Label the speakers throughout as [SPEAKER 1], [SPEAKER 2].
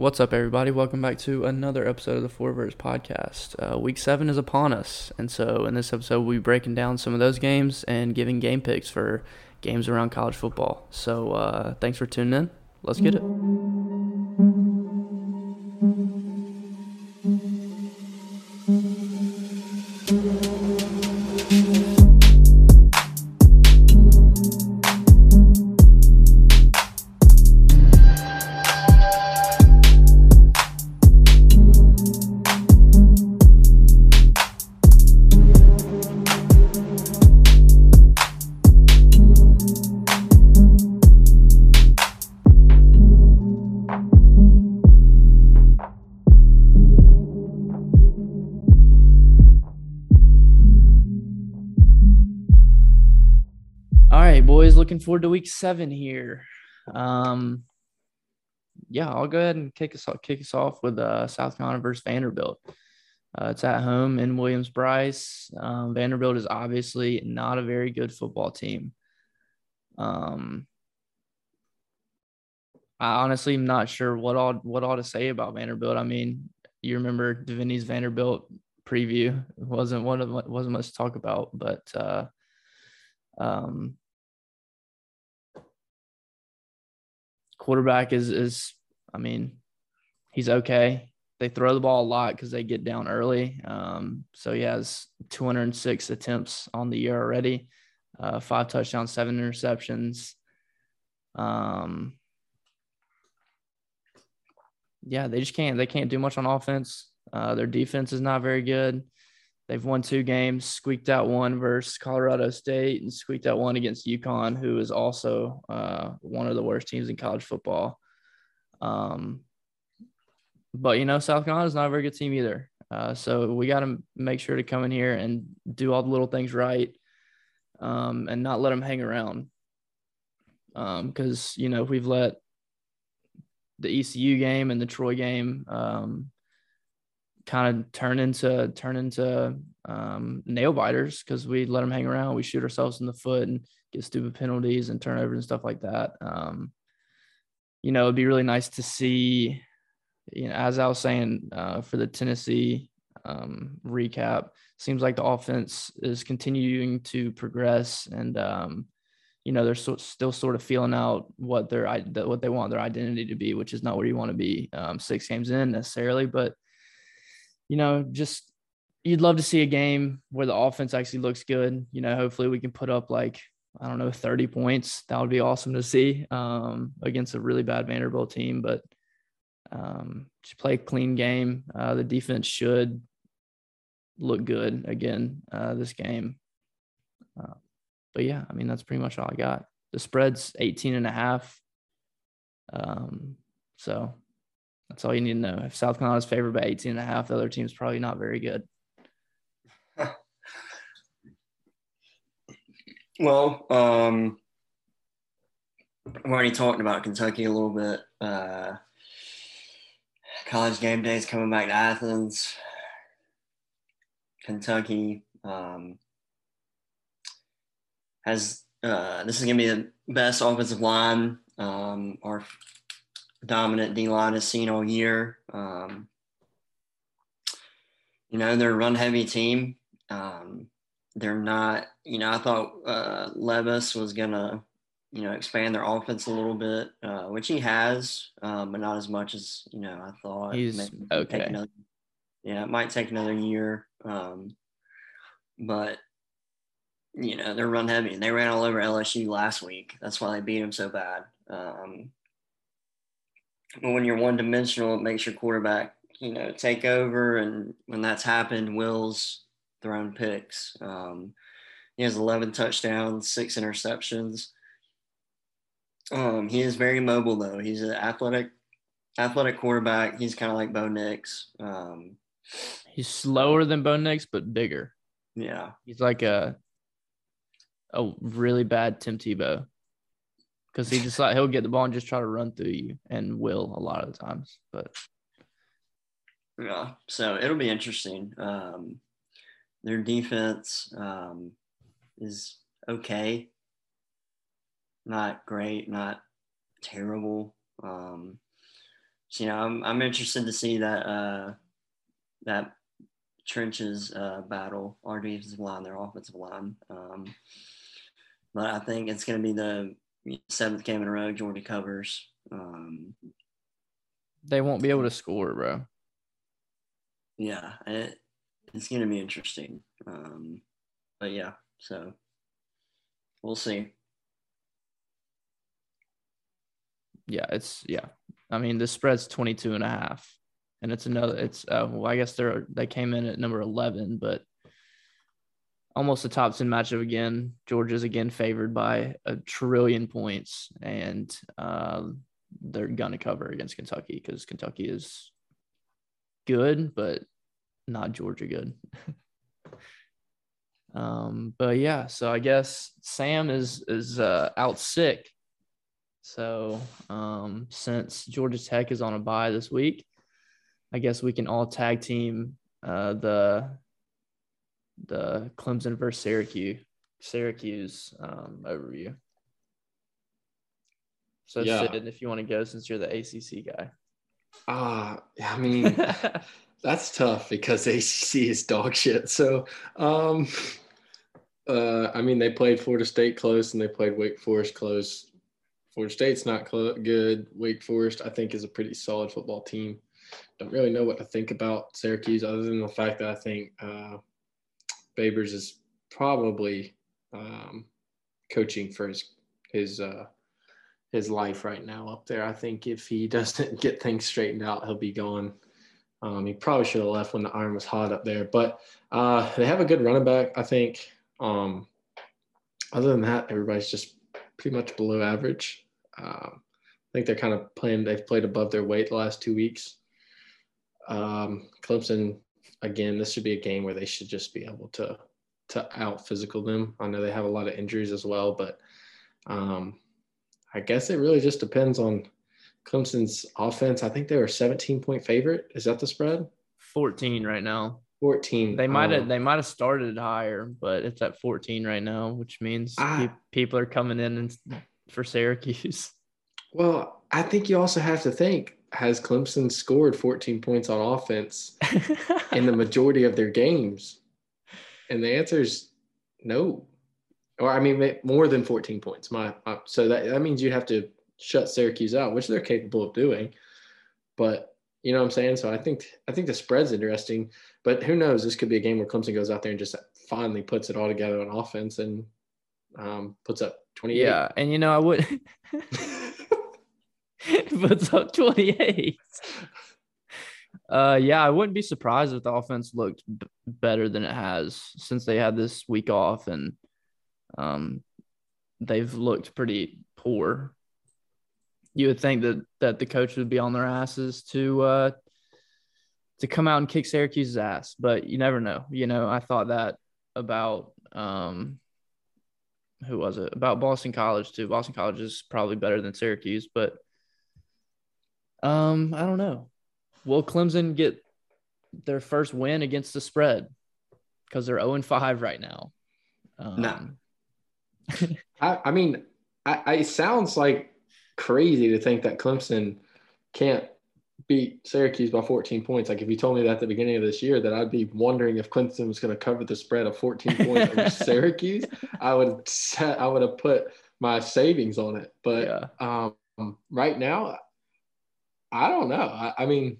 [SPEAKER 1] What's up, everybody? Welcome back to another episode of the Fourverse podcast. Uh, week seven is upon us, and so in this episode, we'll be breaking down some of those games and giving game picks for games around college football. So, uh, thanks for tuning in. Let's get it. All right, boys. Looking forward to week seven here. Um, yeah, I'll go ahead and kick us off, kick us off with uh, South Carolina versus Vanderbilt. Uh, it's at home in Williams-Brice. Um, Vanderbilt is obviously not a very good football team. Um, I honestly am not sure what all what all to say about Vanderbilt. I mean, you remember Davini's Vanderbilt preview it wasn't one of wasn't much to talk about, but uh, um, quarterback is is I mean, he's okay. They throw the ball a lot because they get down early. Um, so he has 206 attempts on the year already, uh, five touchdowns, seven interceptions. Um, yeah, they just can't. They can't do much on offense. Uh, their defense is not very good. They've won two games, squeaked out one versus Colorado State, and squeaked out one against UConn, who is also uh, one of the worst teams in college football. Um, but you know, South Carolina is not a very good team either. Uh, so we got to make sure to come in here and do all the little things right, um, and not let them hang around. Because um, you know we've let the ECU game and the Troy game um, kind of turn into turn into um, nail biters because we let them hang around. We shoot ourselves in the foot and get stupid penalties and turnovers and stuff like that. Um, you know, it'd be really nice to see. You know, as I was saying uh, for the Tennessee um, recap, seems like the offense is continuing to progress, and um, you know they're so, still sort of feeling out what their what they want their identity to be, which is not where you want to be um, six games in necessarily, but you know, just you'd love to see a game where the offense actually looks good. You know, hopefully we can put up like, I don't know, 30 points. That would be awesome to see um, against a really bad Vanderbilt team. But um, just play a clean game. Uh, the defense should look good again uh, this game. Uh, but yeah, I mean, that's pretty much all I got. The spread's 18 and a half. Um, so that's all you need to know. If South Carolina's favored by 18 and a half, the other team's probably not very good.
[SPEAKER 2] well, um, we're already talking about Kentucky a little bit. Uh, college game days coming back to Athens. Kentucky um, has uh, this is going to be the best offensive line um, our dominant D line has seen all year. Um, you know, they're a run heavy team. Um, they're not, you know, I thought uh, Levis was going to, you know, expand their offense a little bit, uh, which he has, um, but not as much as, you know, I thought.
[SPEAKER 1] He's okay.
[SPEAKER 2] Another, yeah, it might take another year. Um, but, you know, they're run heavy and they ran all over LSU last week. That's why they beat them so bad. Um, when you're one dimensional, it makes your quarterback, you know, take over. And when that's happened, Will's thrown picks. Um, he has 11 touchdowns, six interceptions. Um, he is very mobile though. He's an athletic, athletic quarterback. He's kind of like Bo Nix. Um,
[SPEAKER 1] he's slower than Bo Nix, but bigger.
[SPEAKER 2] Yeah,
[SPEAKER 1] he's like a a really bad Tim Tebow because he just like he'll get the ball and just try to run through you and will a lot of the times. But
[SPEAKER 2] yeah, so it'll be interesting. Um, their defense um, is okay, not great, not terrible. Um, so, you know, I'm I'm interested to see that uh, that trenches uh, battle our defensive line, their offensive line. Um, but I think it's going to be the seventh game in a row Georgia covers. Um,
[SPEAKER 1] they won't be able to score, bro.
[SPEAKER 2] Yeah, it, it's going to be interesting. Um, but yeah, so we'll see.
[SPEAKER 1] Yeah, it's yeah. I mean, the spread's 22 and a half. And it's another it's uh, well, I guess they're they came in at number 11, but almost a top 10 matchup again. Georgia's again favored by a trillion points and uh, they're going to cover against Kentucky because Kentucky is good, but not Georgia good. um, but yeah, so I guess Sam is is uh, out sick. So um, since Georgia Tech is on a bye this week, I guess we can all tag team uh, the the Clemson versus Syracuse Syracuse um, overview. So yeah. Sid, if you want to go since you're the ACC guy.
[SPEAKER 3] Ah, uh, I mean that's tough because ACC is dog shit. So, um, uh, I mean they played Florida State close and they played Wake Forest close. Florida State's not cl- good. Wake Forest, I think, is a pretty solid football team. Don't really know what to think about Syracuse other than the fact that I think uh, Babers is probably um, coaching for his his uh, his life right now up there. I think if he doesn't get things straightened out, he'll be gone. Um, he probably should have left when the iron was hot up there. But uh, they have a good running back, I think. Um, other than that, everybody's just pretty much below average. Um, I think they're kind of playing. They've played above their weight the last two weeks. Um, Clemson, again, this should be a game where they should just be able to to out physical them. I know they have a lot of injuries as well, but um, I guess it really just depends on Clemson's offense. I think they were 17 point favorite. Is that the spread?
[SPEAKER 1] 14 right now.
[SPEAKER 3] 14.
[SPEAKER 1] They might have um, they might have started higher, but it's at 14 right now, which means I, people are coming in and, for Syracuse.
[SPEAKER 3] Well, I think you also have to think has Clemson scored 14 points on offense in the majority of their games? And the answer is no or I mean more than 14 points. My, my so that that means you'd have to shut Syracuse out, which they're capable of doing. But you know what I'm saying? So I think I think the spread's interesting, but who knows? This could be a game where Clemson goes out there and just finally puts it all together on offense and um, puts up 28.
[SPEAKER 1] Yeah, and you know I would puts up 28. Uh, yeah, I wouldn't be surprised if the offense looked b- better than it has since they had this week off and um, they've looked pretty poor. You would think that that the coach would be on their asses to uh, to come out and kick Syracuse's ass, but you never know. You know, I thought that about um, who was it? About Boston College too. Boston College is probably better than Syracuse, but um, I don't know. Will Clemson get their first win against the spread? Because they're 0 5 right now.
[SPEAKER 3] Um, no. I, I mean, I, I, it sounds like crazy to think that Clemson can't beat Syracuse by 14 points. Like if you told me that at the beginning of this year, that I'd be wondering if Clemson was going to cover the spread of 14 points over Syracuse, I would I would have put my savings on it. But yeah. um, right now, I don't know. I, I, mean,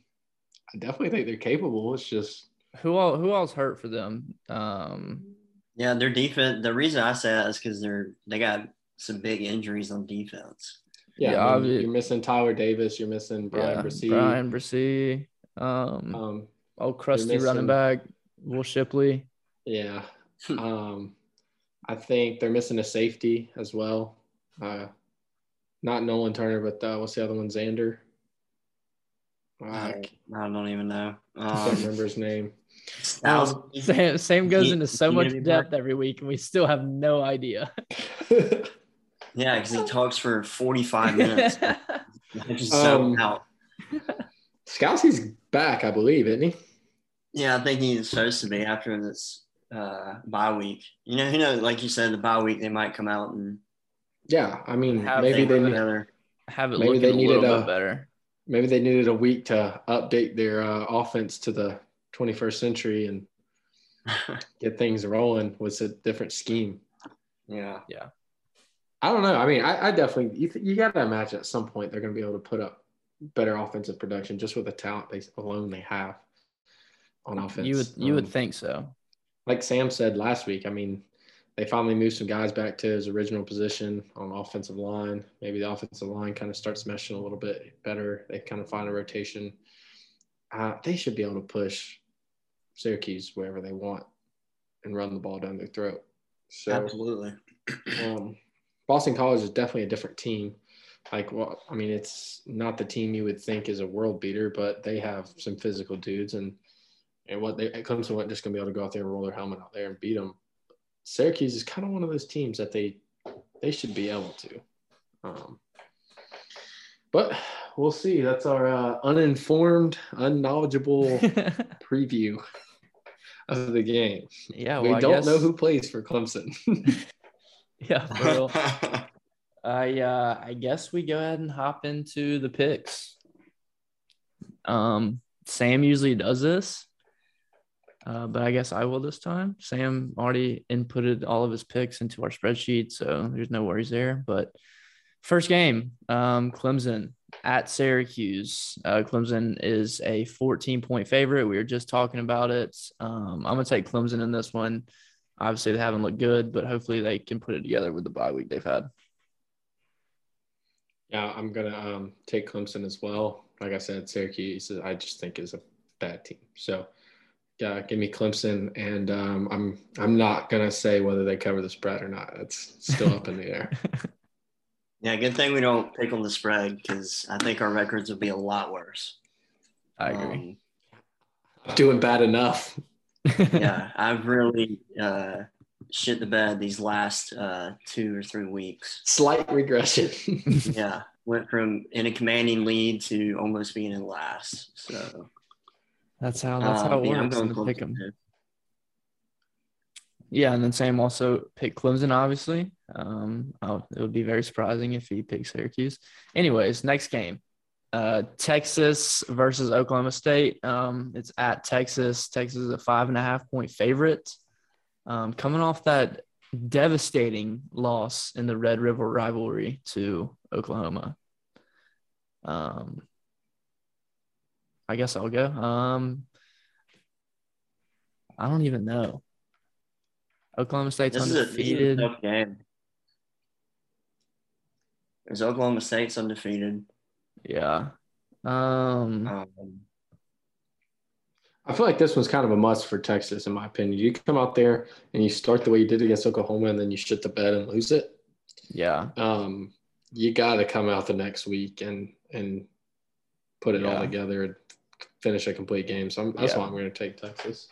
[SPEAKER 3] I definitely think they're capable. It's just
[SPEAKER 1] who all who all's hurt for them. Um,
[SPEAKER 2] yeah, their defense. The reason I say that is because they're they got some big injuries on defense.
[SPEAKER 3] Yeah, yeah I mean, you're missing Tyler Davis. You're missing Bryan yeah, Bresee.
[SPEAKER 1] Bryan Bresee. Um, um, oh, crusty missing, running back Will Shipley.
[SPEAKER 3] Yeah. um, I think they're missing a safety as well. Uh, not Nolan Turner, but uh, what's the other one? Xander.
[SPEAKER 2] I, I don't even know.
[SPEAKER 3] Um, I don't remember his name.
[SPEAKER 1] Um, Sam, Sam goes he, into so much depth every week, and we still have no idea.
[SPEAKER 2] yeah, because he talks for 45 minutes. just so um, out.
[SPEAKER 3] Skalski's back, I believe, isn't he?
[SPEAKER 2] Yeah, I think he's supposed to be after this uh, bye week. You know, you know, like you said, the bye week they might come out and
[SPEAKER 3] yeah. I mean, maybe they need,
[SPEAKER 1] have it maybe they needed a, a, bit better
[SPEAKER 3] maybe they needed a week to update their uh, offense to the 21st century and get things rolling with a different scheme.
[SPEAKER 2] Yeah.
[SPEAKER 1] Yeah.
[SPEAKER 3] I don't know. I mean, I, I definitely you, th- you got to imagine at some point they're going to be able to put up better offensive production just with the talent they alone they have on offense.
[SPEAKER 1] You would you would
[SPEAKER 3] Um,
[SPEAKER 1] think so.
[SPEAKER 3] like Sam said last week. I mean, they finally move some guys back to his original position on offensive line. Maybe the offensive line kind of starts meshing a little bit better. They kind of find a rotation. Uh, they should be able to push Syracuse wherever they want and run the ball down their throat. So
[SPEAKER 2] Absolutely.
[SPEAKER 3] um, Boston College is definitely a different team. Like, well, I mean, it's not the team you would think is a world beater, but they have some physical dudes, and and what they Clemson wasn't just going to be able to go out there and roll their helmet out there and beat them. Syracuse is kind of one of those teams that they they should be able to. Um, but we'll see. That's our uh, uninformed, unknowledgeable preview of the game.
[SPEAKER 1] yeah,
[SPEAKER 3] we
[SPEAKER 1] well, I
[SPEAKER 3] don't
[SPEAKER 1] guess,
[SPEAKER 3] know who plays for Clemson.
[SPEAKER 1] Yeah, for real. I uh, I guess we go ahead and hop into the picks. Um, Sam usually does this, uh, but I guess I will this time. Sam already inputted all of his picks into our spreadsheet, so there's no worries there. But first game, um, Clemson at Syracuse. Uh, Clemson is a 14 point favorite. We were just talking about it. Um, I'm gonna take Clemson in this one. Obviously, they haven't looked good, but hopefully they can put it together with the bye week they've had.
[SPEAKER 3] Yeah, I'm gonna um, take Clemson as well. Like I said, Syracuse, I just think is a bad team. So, yeah, give me Clemson, and um, I'm I'm not gonna say whether they cover the spread or not. It's still up in the air.
[SPEAKER 2] yeah, good thing we don't pick on the spread because I think our records would be a lot worse.
[SPEAKER 1] I agree.
[SPEAKER 2] Um,
[SPEAKER 3] Doing bad enough.
[SPEAKER 2] yeah, I've really uh, shit the bed these last uh, two or three weeks.
[SPEAKER 3] Slight regression.
[SPEAKER 2] Yeah, went from in a commanding lead to almost being in last. So
[SPEAKER 1] That's how that's
[SPEAKER 2] uh,
[SPEAKER 1] how it
[SPEAKER 2] yeah, I'm
[SPEAKER 1] works. the pick 'em.
[SPEAKER 2] Clemson, too.
[SPEAKER 1] Yeah, and then Sam also picked Clemson. Obviously, um, oh, it would be very surprising if he picked Syracuse. Anyways, next game, uh, Texas versus Oklahoma State. Um, it's at Texas. Texas is a five and a half point favorite. Um, coming off that devastating loss in the Red River rivalry to Oklahoma. Um, I guess I'll go. Um, I don't even know. Oklahoma State's
[SPEAKER 2] This is, a, this is a
[SPEAKER 1] undefeated.
[SPEAKER 2] tough game. Is Oklahoma State's undefeated?
[SPEAKER 1] Yeah. Um,
[SPEAKER 2] Um,
[SPEAKER 3] I feel like this one's kind of a must for Texas, in my opinion. You come out there and you start the way you did against Oklahoma, and then you shit the bed and lose it.
[SPEAKER 1] yeah.
[SPEAKER 3] Um, you got to come out the next week and and put it all together and finish a complete game. So I'm, that's
[SPEAKER 1] Yeah.
[SPEAKER 3] why I'm going to take Texas.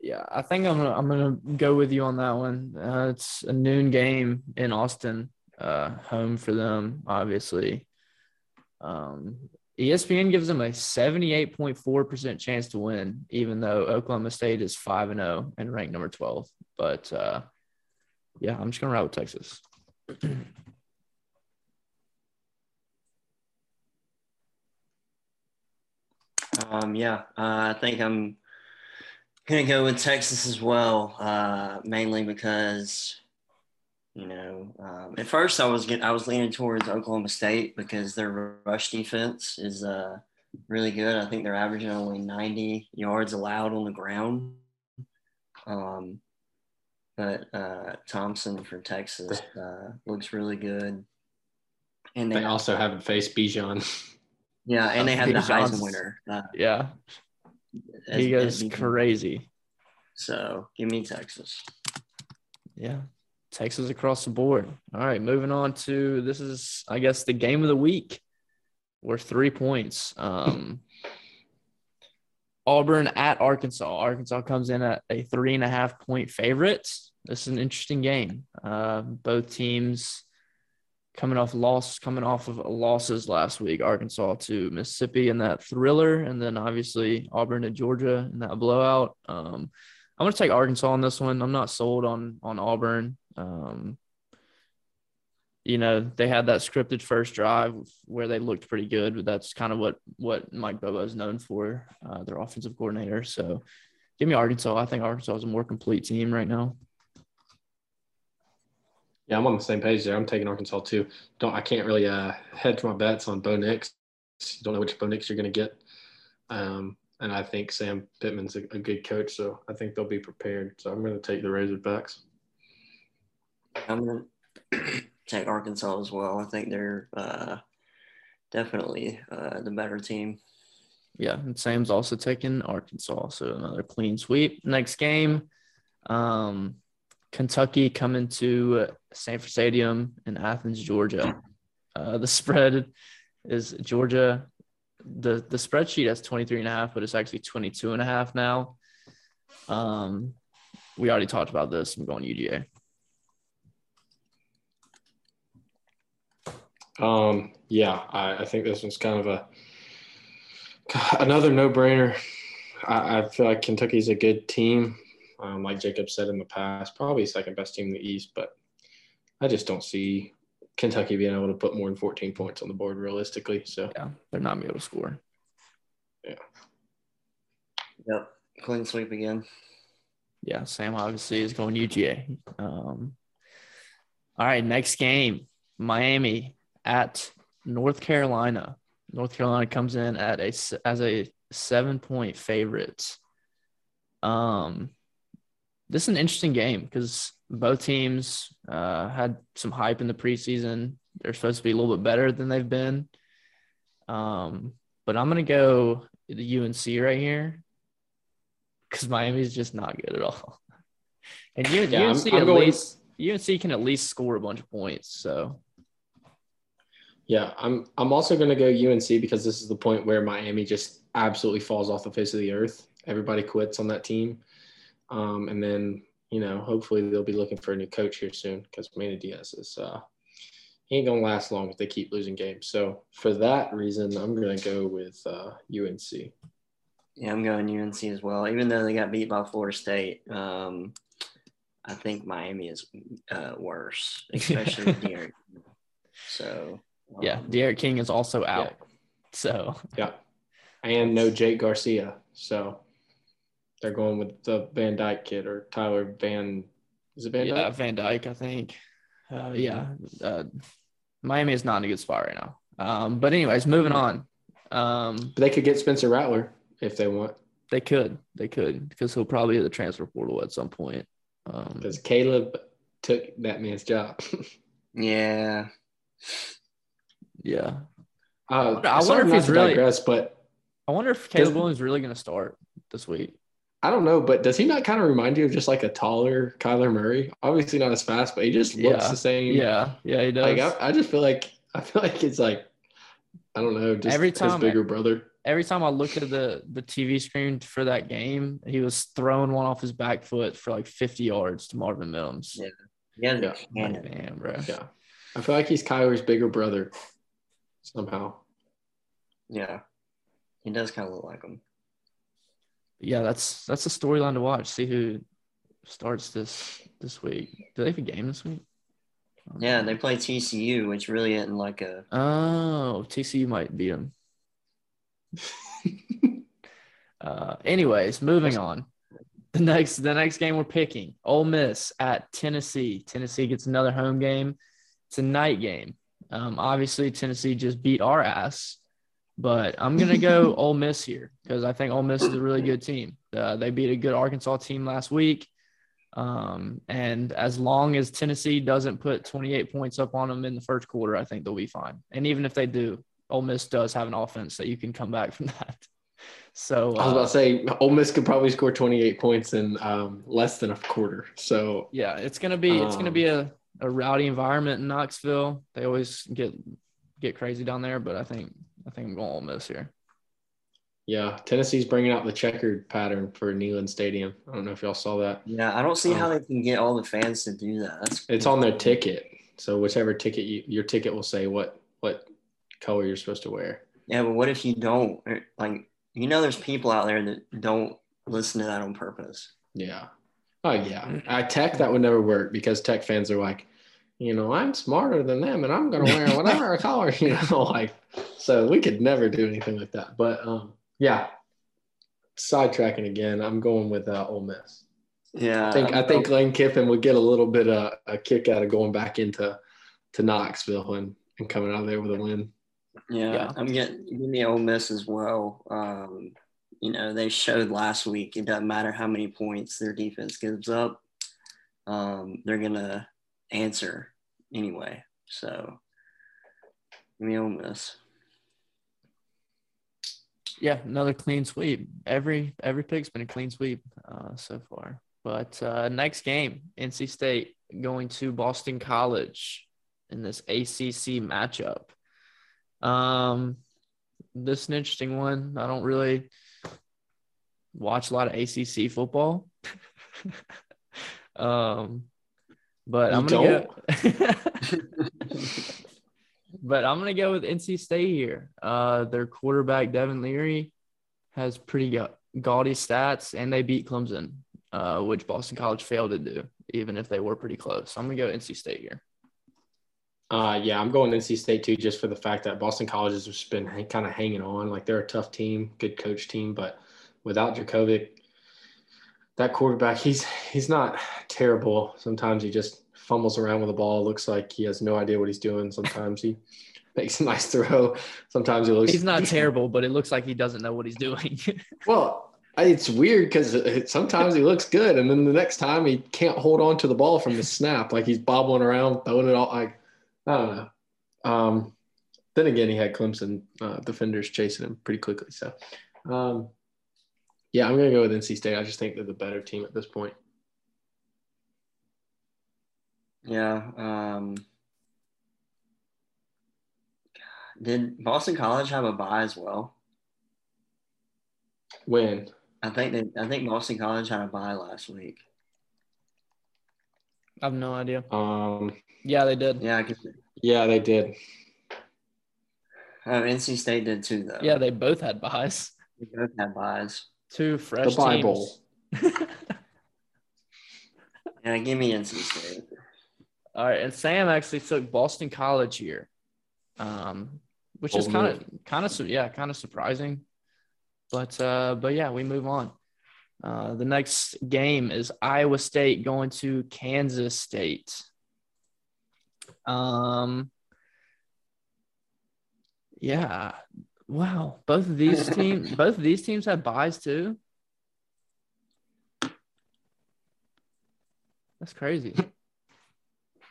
[SPEAKER 1] Yeah, I think I'm gonna I'm gonna go with you on that one. Uh, it's a noon game in Austin, uh, home for them, obviously. Um, ESPN gives them a 78.4% chance to win, even though Oklahoma State is 5 and 0 and ranked number 12. But uh, yeah, I'm just gonna ride with Texas.
[SPEAKER 2] um, yeah, uh, I think I'm gonna go with Texas as well, uh, mainly because you know um, at first I was get, I was leaning towards Oklahoma State because their rush defense is uh, really good. I think they're averaging only 90 yards allowed on the ground. Um, but uh, Thompson for Texas uh, looks really good, and
[SPEAKER 3] They
[SPEAKER 2] they
[SPEAKER 3] also haven't faced Bijan.
[SPEAKER 2] yeah, and they had the Heisman winner. Uh,
[SPEAKER 1] Yeah,
[SPEAKER 2] as-
[SPEAKER 1] he goes crazy.
[SPEAKER 2] So give me Texas.
[SPEAKER 1] Yeah. Texas across the board. All right, moving on to this is, I guess, the game of the week. We're three points. Um, Auburn at Arkansas. Arkansas comes in at a three and a half point favorite. This is an interesting game. Uh, both teams coming off loss, coming off of losses last week. Arkansas to Mississippi in that thriller, and then obviously Auburn to Georgia in that blowout. Um, I'm going to take Arkansas on this one. I'm not sold on on Auburn. Um, you know, they had that scripted first drive where they looked pretty good, but that's kind of what what Mike Bobo is known for, uh, their offensive coordinator. So give me Arkansas. I think Arkansas is a more complete team right now.
[SPEAKER 3] Yeah, I'm on the same page there. I'm taking Arkansas too. Don't I can't really uh, hedge my bets on Bo Nix. Don't know which Bo Nix you're going to get. Um, and I think Sam Pittman's a, a, good coach, so I think they'll be prepared. So I'm going to take the Razorbacks.
[SPEAKER 2] I'm going to take Arkansas as well. I think they're uh, definitely uh, the better team.
[SPEAKER 1] Yeah, and Sam's also taking Arkansas, so another clean sweep. Next game, um, Kentucky coming to Sanford Stadium in Athens, Georgia. Uh, the spread is Georgia. The the spreadsheet has 23 and a half, but it's actually 22 and a half now. Um, we already talked about this. I'm going UGA.
[SPEAKER 3] Um, yeah, I, I think this one's kind of a another no brainer. I, I feel like Kentucky's a good team um, like Jacob said in the past, probably second best team in the East, but I just don't see Kentucky being able to put more than 14 points on the board realistically. So
[SPEAKER 1] yeah, they're not be able to score.
[SPEAKER 3] Yeah.
[SPEAKER 2] Yep. Clean sweep again.
[SPEAKER 1] Yeah, Sam obviously is going UGA. Um, all right, next game, Miami at North Carolina. North Carolina comes in at a as a seven point favorite. Um, this is an interesting game because both teams uh, had some hype in the preseason. They're supposed to be a little bit better than they've been. Um, but I'm gonna go the UNC right here because Miami's just not good at all. And UNC yeah, I'm, I'm at going, least UNC can at least score a bunch of points. So
[SPEAKER 3] yeah, I'm I'm also gonna go UNC because this is the point where Miami just absolutely falls off the face of the earth. Everybody quits on that team. Um, and then, you know, hopefully they'll be looking for a new coach here soon because Manny Diaz is uh, he ain't gonna last long if they keep losing games. So for that reason, I'm gonna go with uh, UNC.
[SPEAKER 2] Yeah, I'm going UNC as well. Even though they got beat by Florida State, um, I think Miami is uh, worse, especially with D'Eriq. So
[SPEAKER 1] um, yeah, D'Eriq King is also out. Yeah. So
[SPEAKER 3] yeah, I and no Jake Garcia. So they're going with the Van Dyke kid or Tyler Van. Is it Van
[SPEAKER 1] yeah, Dyke? Van Dyke, I think. Uh, yeah, uh, Miami is not in a good spot right now. Um, but anyways, moving on. Um,
[SPEAKER 3] but they could get Spencer Rattler if they want.
[SPEAKER 1] They could, they could, because he'll probably hit the transfer portal at some point.
[SPEAKER 3] Because um, Caleb took that man's job.
[SPEAKER 2] yeah.
[SPEAKER 1] Yeah.
[SPEAKER 3] Uh, I wonder if he's really. Digress, but
[SPEAKER 1] I wonder if Caleb Williams really going to start this week.
[SPEAKER 3] I don't know, but does he not kind of remind you of just like a taller Kyler Murray? Obviously not as fast, but he just looks
[SPEAKER 1] yeah.
[SPEAKER 3] the same.
[SPEAKER 1] Yeah, yeah, he does.
[SPEAKER 3] Like I, I, just feel like I feel like it's like I don't know, just every time, his bigger brother.
[SPEAKER 1] Every time I look at the the TV screen for that game, he was throwing one off his back foot for like 50 yards to Marvin Mims.
[SPEAKER 2] Yeah, yeah,
[SPEAKER 1] yeah. Damn, bro.
[SPEAKER 3] Yeah, I feel like he's Kyler's bigger brother somehow.
[SPEAKER 2] Yeah, he does kind of look like him
[SPEAKER 1] yeah, that's that's a storyline to watch. See who starts this this week. Do they have a game this week?
[SPEAKER 2] Yeah, they play TCU, which really isn't like a.
[SPEAKER 1] Oh, TCU might beat them. uh, anyways, moving on. The next the next game we're picking Ole Miss at Tennessee. Tennessee gets another home game. It's a night game. Um, obviously, Tennessee just beat our ass but I'm gonna go Ole Miss here because I think Ole Miss is a really good team. Uh, they beat a good Arkansas team last week, um, and as long as Tennessee doesn't put 28 points up on them in the first quarter, I think they'll be fine. And even if they do, Ole Miss does have an offense that you can come back from that. So
[SPEAKER 3] I was about to uh, say Ole Miss could probably score 28 points in um, less than a quarter. So
[SPEAKER 1] yeah, it's gonna be it's gonna be um, a, a rowdy environment in Knoxville. They always get get crazy down there, but I think I think I'm going Ole Miss here.
[SPEAKER 3] Yeah, Tennessee's bringing out the checkered pattern for Neyland Stadium. I don't know if y'all saw that.
[SPEAKER 2] Yeah, I don't see um, how they can get all the fans to do that. That's
[SPEAKER 3] it's on their ticket. So whichever ticket you, your ticket will say what what color you're supposed to wear.
[SPEAKER 2] Yeah, but what if you don't? Like, you know, there's people out there that don't listen to that on purpose.
[SPEAKER 3] Yeah. Oh yeah. At Tech that would never work because Tech fans are like, you know, I'm smarter than them and I'm gonna wear whatever color, you know, like so we could never do anything like that. But um, yeah, sidetracking again, I'm going with uh, Ole Miss.
[SPEAKER 2] Yeah,
[SPEAKER 3] I think I think Lane Kiffin would get a little bit of a kick out of going back into to Knoxville and, and coming out of there with a win.
[SPEAKER 2] Yeah, yeah. I'm getting give me Ole Miss as well. Um, you know, they showed last week it doesn't matter how many points their defense gives up, um, they're gonna answer anyway. So, give Ole Miss.
[SPEAKER 1] Yeah, another clean sweep. Every every pick's been a clean sweep uh, so far. But uh, next game, NC State going to Boston College in this ACC matchup. Um, this is an interesting one. I don't really watch a lot of ACC football. um, but you I'm gonna go. but I'm gonna go with NC State here. Uh, their quarterback Devin Leary has pretty gaudy stats, and they beat Clemson uh, which Boston College failed to do, even if they were pretty close. So I'm gonna go NC State here.
[SPEAKER 3] Uh, yeah, I'm going NC State too, just for the fact that Boston College has just been kind of hanging on. Like they're a tough team, good coach team, but without Jurkovec, that quarterback, he's he's not terrible. Sometimes he just fumbles around with the ball. Looks like he has no idea what he's doing. Sometimes he makes a nice throw. Sometimes he looks.
[SPEAKER 1] He's not terrible, but it looks like he doesn't know what he's doing.
[SPEAKER 3] well, it's weird because sometimes he looks good, and then the next time he can't hold on to the ball from the snap, like he's bobbling around, throwing it all. Like I don't know. Um, then again, he had Clemson uh, defenders chasing him pretty quickly. So, um, yeah, I'm gonna go with NC State. I just think they're the better team at this point.
[SPEAKER 2] Yeah. Um, did Boston College have a bye as well?
[SPEAKER 3] When?
[SPEAKER 2] I think they, I think Boston College had a bye last week.
[SPEAKER 1] I have no idea.
[SPEAKER 3] Um,
[SPEAKER 1] yeah, they did.
[SPEAKER 2] Yeah,
[SPEAKER 3] yeah, they did.
[SPEAKER 2] Oh, NC State did too, though.
[SPEAKER 1] Yeah, they both had buys.
[SPEAKER 2] They both had buys.
[SPEAKER 1] Two fresh the Bible. teams.
[SPEAKER 2] yeah, give me NC State.
[SPEAKER 1] All right, and Sam actually took Boston College here, um, which is kind of kind of yeah, kind of surprising. But uh, but yeah, we move on. Uh, the next game is Iowa State going to Kansas State. Um, yeah, wow. Both of these teams, both of these teams have buys too. That's crazy.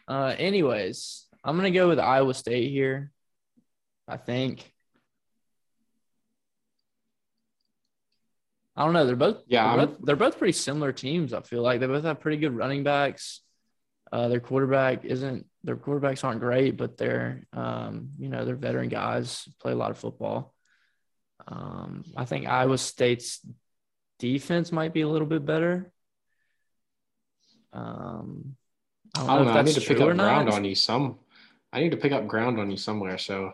[SPEAKER 1] Uh, anyways, I'm gonna go with Iowa State here. I think. I don't know. They're both yeah. They're both, they're both, pretty similar teams. I feel like they both have pretty good running backs. Uh, their quarterback isn't. Their quarterbacks aren't great, but they're um, you know they're veteran guys. Play a lot of football. Um, I think Iowa State's defense might be a little bit better. Um,
[SPEAKER 3] I don't know, I, don't know. I need to pick up ground on you some. I need to pick up ground on you somewhere. So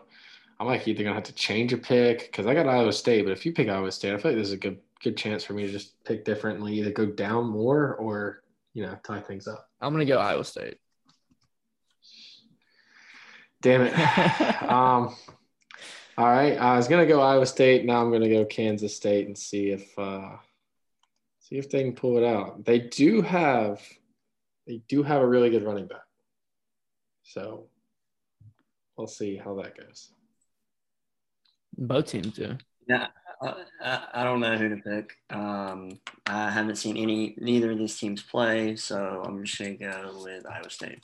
[SPEAKER 3] I'm like either gonna have to change a pick because I got Iowa State, but if you pick Iowa State, I feel like this is a good good chance for me to just pick differently, either go down more or you know tie things up.
[SPEAKER 1] I'm gonna go Iowa State.
[SPEAKER 3] Damn it. um, all right, I was gonna go Iowa State. Now I'm gonna go Kansas State and see if uh, see if they can pull it out. They do have they do have a really good running back, so we'll see how that goes.
[SPEAKER 1] Both teams do.
[SPEAKER 2] Yeah, I, I don't know who to pick. Um, I haven't seen any neither of these teams play, so I'm just gonna go with Iowa State.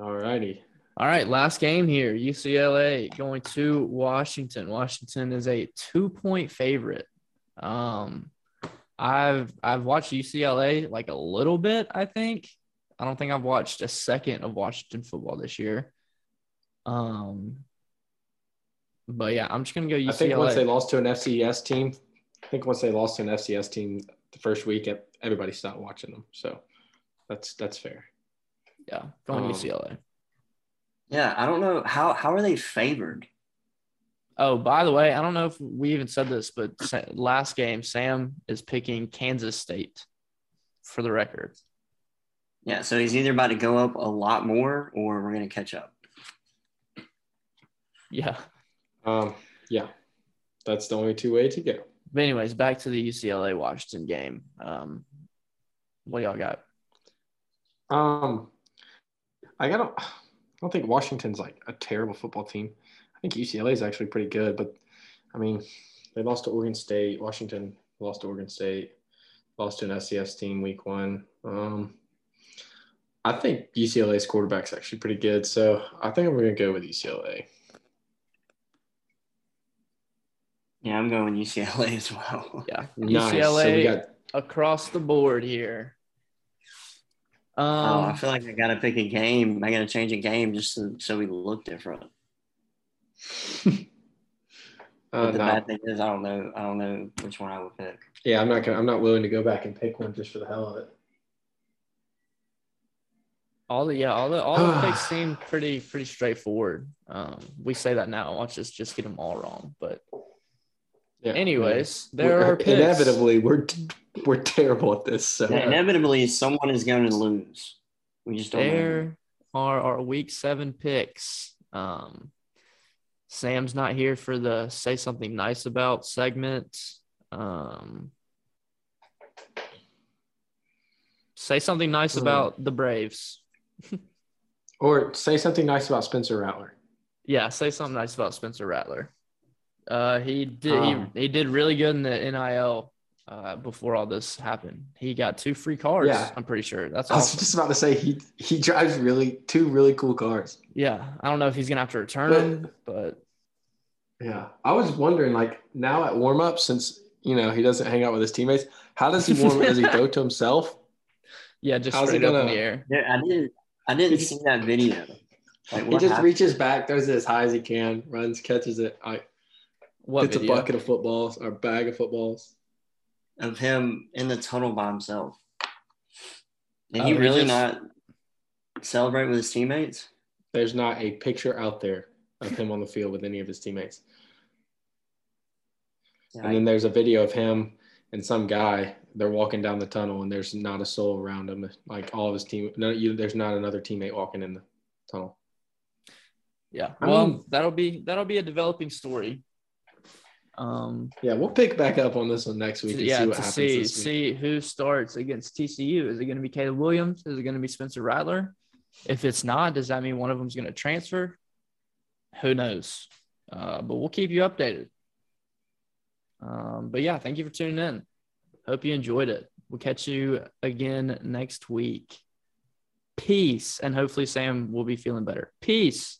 [SPEAKER 3] All righty.
[SPEAKER 1] All right, last game here. UCLA going to Washington. Washington is a two-point favorite. Um, I've I've watched UCLA like a little bit. I think I don't think I've watched a second of Washington football this year. Um, but yeah, I'm just gonna go UCLA. I
[SPEAKER 3] think once they lost to an FCS team, I think once they lost to an FCS team the first week, everybody stopped watching them. So that's that's fair.
[SPEAKER 1] Yeah, going um, UCLA.
[SPEAKER 2] Yeah, I don't know how how are they favored.
[SPEAKER 1] Oh, by the way, I don't know if we even said this, but last game Sam is picking Kansas State for the record.
[SPEAKER 2] Yeah, so he's either about to go up a lot more or we're going to catch up.
[SPEAKER 1] Yeah.
[SPEAKER 3] Um, yeah, that's the only two way to go.
[SPEAKER 1] But anyways, back to the UCLA Washington game. Um, what y'all got?
[SPEAKER 3] Um, I got. I don't think Washington's like a terrible football team. I think UCLA is actually pretty good, but I mean, they lost to Oregon State. Washington lost to Oregon State. Lost to an FCS team week one. Um, I think UCLA's quarterback's actually pretty good, so I think I'm going to go with UCLA.
[SPEAKER 2] Yeah, I'm going UCLA as well.
[SPEAKER 1] Yeah.
[SPEAKER 3] Nice.
[SPEAKER 1] UCLA
[SPEAKER 3] So we got
[SPEAKER 1] across the board here. Um,
[SPEAKER 2] oh, I feel like I got to pick a game. I got to change a game just so, so we look different.
[SPEAKER 3] uh,
[SPEAKER 2] the
[SPEAKER 3] no.
[SPEAKER 2] bad thing is, I don't know. I don't know which one I would pick.
[SPEAKER 3] Yeah, I'm not gonna. I'm not willing to go back and pick one just for the hell of it.
[SPEAKER 1] all the yeah, all the all the picks seem pretty pretty straightforward. Um, we say that now. Watch us just get them all wrong. But
[SPEAKER 3] Yeah.
[SPEAKER 1] anyways,
[SPEAKER 3] yeah.
[SPEAKER 1] there
[SPEAKER 3] We're-
[SPEAKER 1] are picks.
[SPEAKER 3] inevitably we're we're terrible at this. So
[SPEAKER 2] Yeah, inevitably, someone is going to lose. We just don't know.
[SPEAKER 1] There are our week seven picks. Um, Sam's not here for the say something nice about segment. Um, say something nice
[SPEAKER 3] Hmm.
[SPEAKER 1] about the Braves.
[SPEAKER 3] or say something nice about Spencer Rattler.
[SPEAKER 1] Yeah, say something nice about Spencer Rattler. Uh, he did
[SPEAKER 3] Um,
[SPEAKER 1] he, he did really good in the NIL uh, before all this happened. He got two free cars.
[SPEAKER 3] Yeah.
[SPEAKER 1] I'm pretty sure. That's
[SPEAKER 3] I was
[SPEAKER 1] awesome.
[SPEAKER 3] just about to say he he drives really two really cool cars.
[SPEAKER 1] yeah, I don't know if he's gonna have to return
[SPEAKER 3] But-
[SPEAKER 1] them, but
[SPEAKER 3] Yeah, I was wondering like now at warm up since you know he doesn't hang out with his teammates. How does he warm? does he go to himself?
[SPEAKER 1] yeah, just
[SPEAKER 3] How's he
[SPEAKER 1] straight up in
[SPEAKER 3] gonna-
[SPEAKER 1] the air.
[SPEAKER 2] Yeah, I didn't. I didn't see that video. Like
[SPEAKER 3] He just
[SPEAKER 2] happened?
[SPEAKER 3] reaches back, throws it as high as he can, runs, catches it, I,
[SPEAKER 1] What
[SPEAKER 3] hits
[SPEAKER 1] video?
[SPEAKER 3] a bucket of footballs or a bag of footballs.
[SPEAKER 2] of him in the tunnel by himself. Did
[SPEAKER 1] Oh,
[SPEAKER 2] he
[SPEAKER 1] he
[SPEAKER 2] really
[SPEAKER 1] just-
[SPEAKER 2] not celebrate with his teammates?
[SPEAKER 3] There's not a picture out there of him on the field with any of his teammates. And then there's a video of him and some guy. They're walking down the tunnel, and there's not a soul around him. Like all of his team, no, you, there's not another teammate walking in the tunnel.
[SPEAKER 1] Yeah.
[SPEAKER 3] I
[SPEAKER 1] Well,
[SPEAKER 3] mean-
[SPEAKER 1] that'll be that'll be a developing story. Um,
[SPEAKER 3] Yeah, we'll pick back up on this one next week.
[SPEAKER 1] to-
[SPEAKER 3] And
[SPEAKER 1] yeah,
[SPEAKER 3] see what
[SPEAKER 1] to
[SPEAKER 3] happens
[SPEAKER 1] see see who starts against TCU. Is it going to be Caleb Williams? Is it going to be Spencer Rattler? If it's not, does that mean one of them's going to transfer? Who knows? Uh, but we'll keep you updated. Um, but yeah, thank you for tuning in. Hope you enjoyed it. We'll catch you again next week. Peace, and hopefully Sam will be feeling better. Peace.